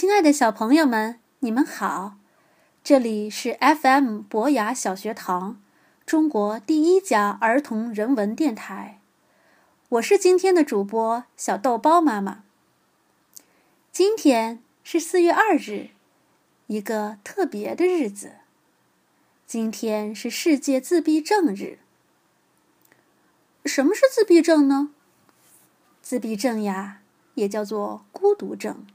亲爱的小朋友们，你们好！这里是 FM 博雅小学堂，中国第一家儿童人文电台。我是今天的主播小豆包妈妈。今天是四月二日，一个特别的日子。今天是世界自闭症日。什么是自闭症呢？自闭症呀，也叫做孤独症。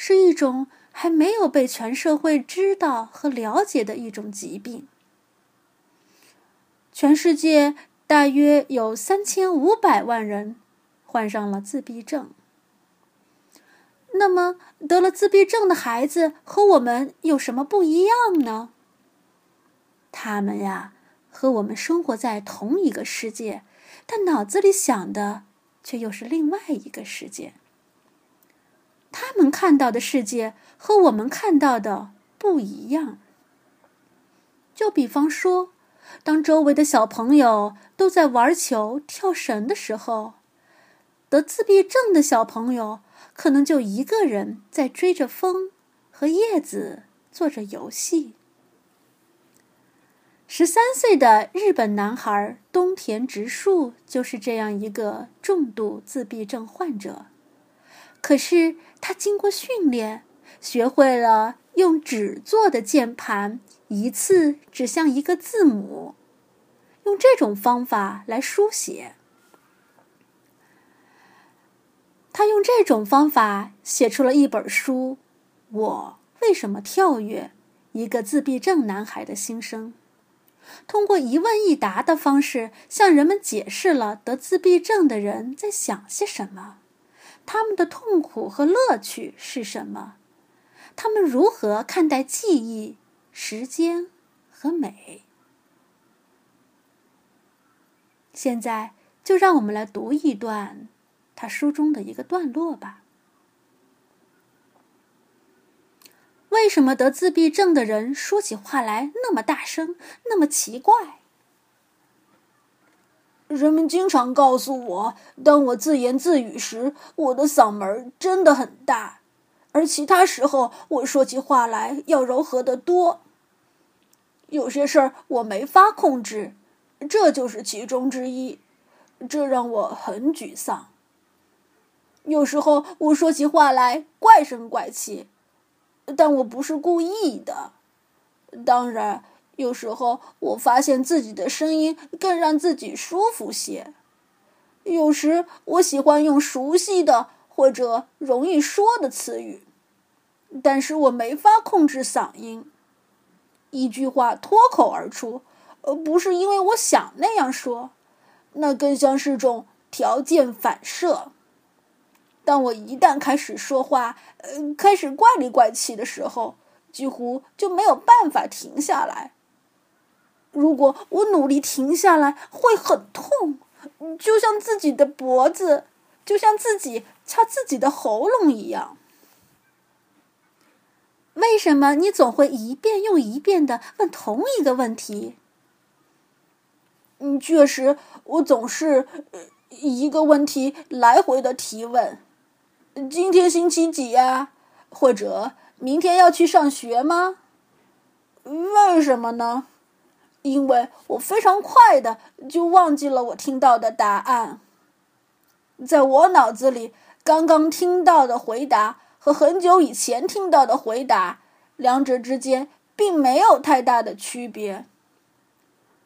是一种还没有被全社会知道和了解的一种疾病。全世界大约有三千五百万人患上了自闭症。那么，得了自闭症的孩子和我们有什么不一样呢？他们呀，和我们生活在同一个世界，但脑子里想的却又是另外一个世界。他们看到的世界和我们看到的不一样。就比方说，当周围的小朋友都在玩球、跳绳的时候，得自闭症的小朋友可能就一个人在追着风和叶子做着游戏。十三岁的日本男孩东田直树就是这样一个重度自闭症患者。可是他经过训练，学会了用纸做的键盘一次指向一个字母，用这种方法来书写。他用这种方法写出了一本书《我为什么跳跃：一个自闭症男孩的心声》，通过一问一答的方式向人们解释了得自闭症的人在想些什么。他们的痛苦和乐趣是什么？他们如何看待记忆、时间和美？现在就让我们来读一段他书中的一个段落吧。为什么得自闭症的人说起话来那么大声，那么奇怪？人们经常告诉我，当我自言自语时，我的嗓门真的很大，而其他时候我说起话来要柔和得多。有些事儿我没法控制，这就是其中之一，这让我很沮丧。有时候我说起话来怪声怪气，但我不是故意的，当然。有时候，我发现自己的声音更让自己舒服些。有时，我喜欢用熟悉的或者容易说的词语，但是我没法控制嗓音。一句话脱口而出，而不是因为我想那样说，那更像是种条件反射。当我一旦开始说话，呃，开始怪里怪气的时候，几乎就没有办法停下来。如果我努力停下来，会很痛，就像自己的脖子，就像自己掐自己的喉咙一样。为什么你总会一遍又一遍的问同一个问题？嗯，确实，我总是一个问题来回的提问。今天星期几呀？或者明天要去上学吗？为什么呢？因为我非常快的就忘记了我听到的答案，在我脑子里，刚刚听到的回答和很久以前听到的回答，两者之间并没有太大的区别。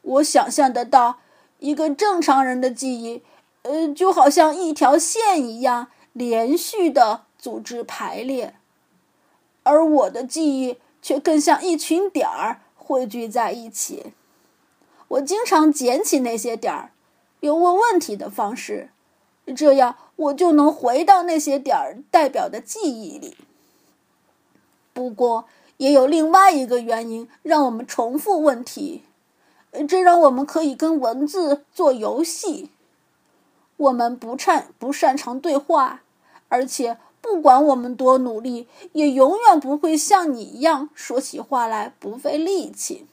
我想象得到，一个正常人的记忆，呃，就好像一条线一样连续的组织排列，而我的记忆却更像一群点儿汇聚在一起。我经常捡起那些点儿，用问问题的方式，这样我就能回到那些点儿代表的记忆里。不过，也有另外一个原因让我们重复问题，这让我们可以跟文字做游戏。我们不擅不擅长对话，而且不管我们多努力，也永远不会像你一样说起话来不费力气。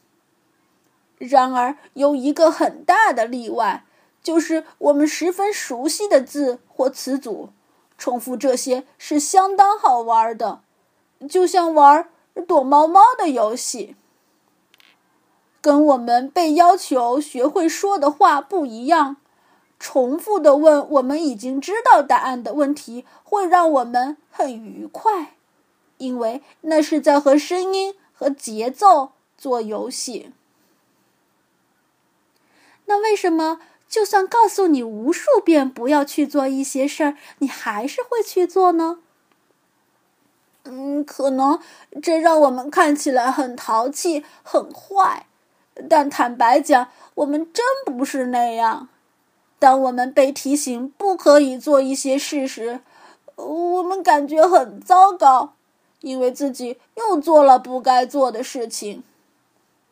然而，有一个很大的例外，就是我们十分熟悉的字或词组，重复这些是相当好玩的，就像玩躲猫猫的游戏。跟我们被要求学会说的话不一样，重复的问我们已经知道答案的问题，会让我们很愉快，因为那是在和声音和节奏做游戏。那为什么就算告诉你无数遍不要去做一些事儿，你还是会去做呢？嗯，可能这让我们看起来很淘气、很坏。但坦白讲，我们真不是那样。当我们被提醒不可以做一些事时，我们感觉很糟糕，因为自己又做了不该做的事情。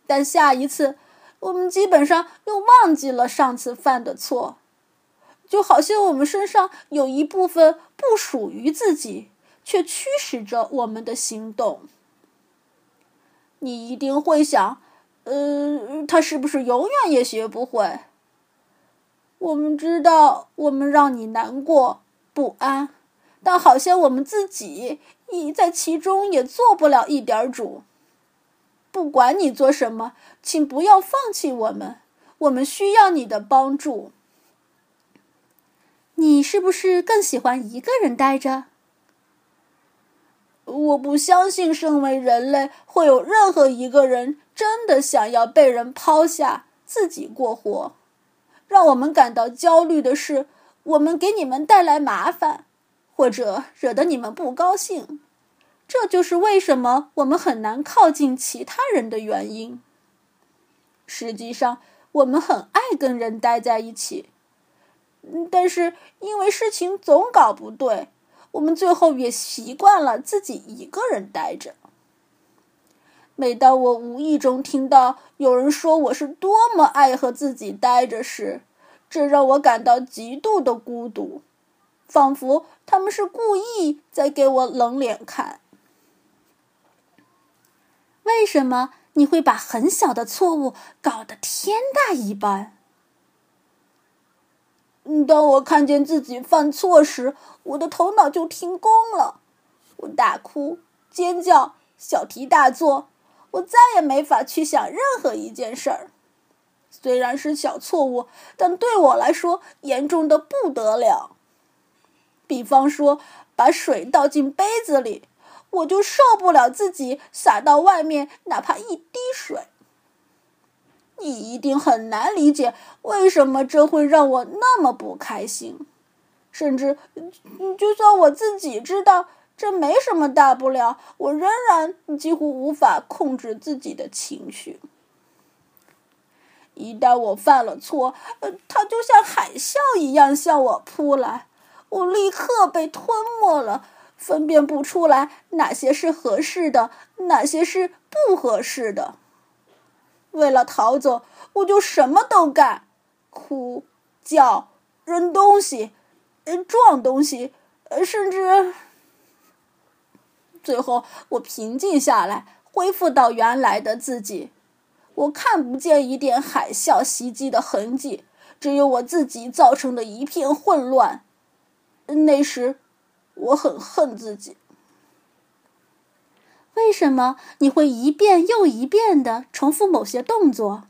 但下一次，我们基本上又忘记了上次犯的错，就好像我们身上有一部分不属于自己，却驱使着我们的行动。你一定会想。呃，他是不是永远也学不会？我们知道我们让你难过不安，但好像我们自己已在其中也做不了一点主。不管你做什么，请不要放弃我们，我们需要你的帮助。你是不是更喜欢一个人待着？我不相信，身为人类会有任何一个人真的想要被人抛下，自己过活。让我们感到焦虑的是，我们给你们带来麻烦，或者惹得你们不高兴。这就是为什么我们很难靠近其他人的原因。实际上，我们很爱跟人待在一起，但是因为事情总搞不对。我们最后也习惯了自己一个人待着。每当我无意中听到有人说我是多么爱和自己待着时，这让我感到极度的孤独，仿佛他们是故意在给我冷脸看。为什么你会把很小的错误搞得天大一般？当我看见自己犯错时，我的头脑就停工了，我大哭、尖叫、小题大做，我再也没法去想任何一件事儿。虽然是小错误，但对我来说严重的不得了。比方说，把水倒进杯子里，我就受不了自己洒到外面哪怕一滴水。你一定很难理解为什么这会让我那么不开心，甚至，就算我自己知道这没什么大不了，我仍然几乎无法控制自己的情绪。一旦我犯了错，呃它就像海啸一样向我扑来，我立刻被吞没了，分辨不出来哪些是合适的，哪些是不合适的。为了逃走，我就什么都干，哭、叫、扔东西、撞东西，甚至……最后，我平静下来，恢复到原来的自己。我看不见一点海啸袭击的痕迹，只有我自己造成的一片混乱。那时，我很恨自己。为什么你会一遍又一遍的重复某些动作？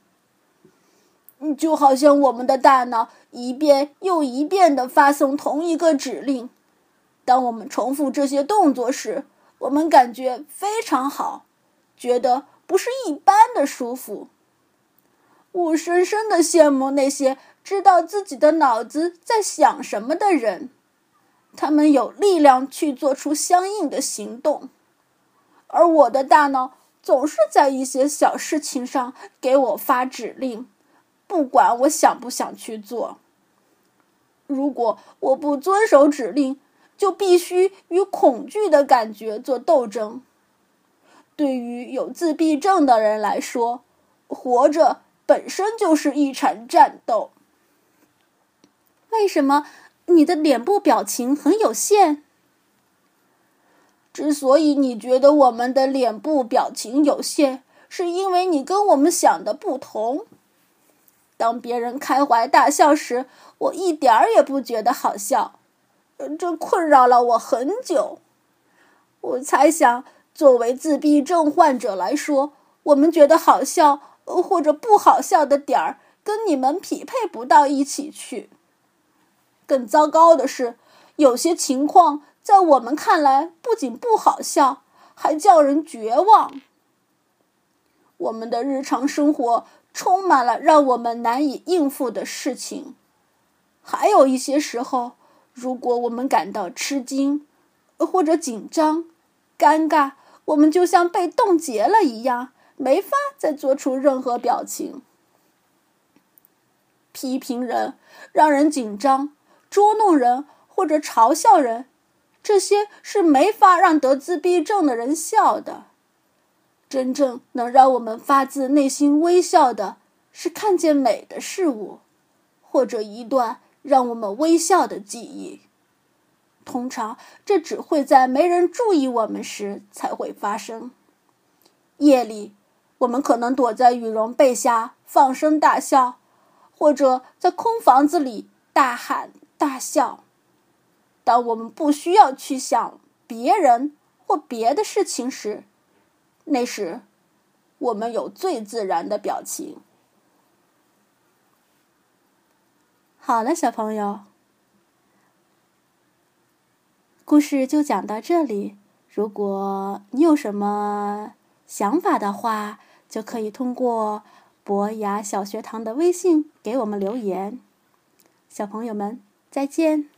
就好像我们的大脑一遍又一遍的发送同一个指令。当我们重复这些动作时，我们感觉非常好，觉得不是一般的舒服。我深深的羡慕那些知道自己的脑子在想什么的人，他们有力量去做出相应的行动。而我的大脑总是在一些小事情上给我发指令，不管我想不想去做。如果我不遵守指令，就必须与恐惧的感觉做斗争。对于有自闭症的人来说，活着本身就是一场战斗。为什么你的脸部表情很有限？之所以你觉得我们的脸部表情有限，是因为你跟我们想的不同。当别人开怀大笑时，我一点儿也不觉得好笑，这困扰了我很久。我猜想，作为自闭症患者来说，我们觉得好笑或者不好笑的点儿，跟你们匹配不到一起去。更糟糕的是，有些情况在我们看来不仅不好笑，还叫人绝望。我们的日常生活充满了让我们难以应付的事情，还有一些时候，如果我们感到吃惊或者紧张、尴尬。我们就像被冻结了一样，没法再做出任何表情。批评人、让人紧张、捉弄人或者嘲笑人，这些是没法让得自闭症的人笑的。真正能让我们发自内心微笑的，是看见美的事物，或者一段让我们微笑的记忆。通常，这只会在没人注意我们时才会发生。夜里，我们可能躲在羽绒被下放声大笑，或者在空房子里大喊大笑。当我们不需要去想别人或别的事情时，那时，我们有最自然的表情。好了，小朋友。故事就讲到这里。如果你有什么想法的话，就可以通过博雅小学堂的微信给我们留言。小朋友们，再见。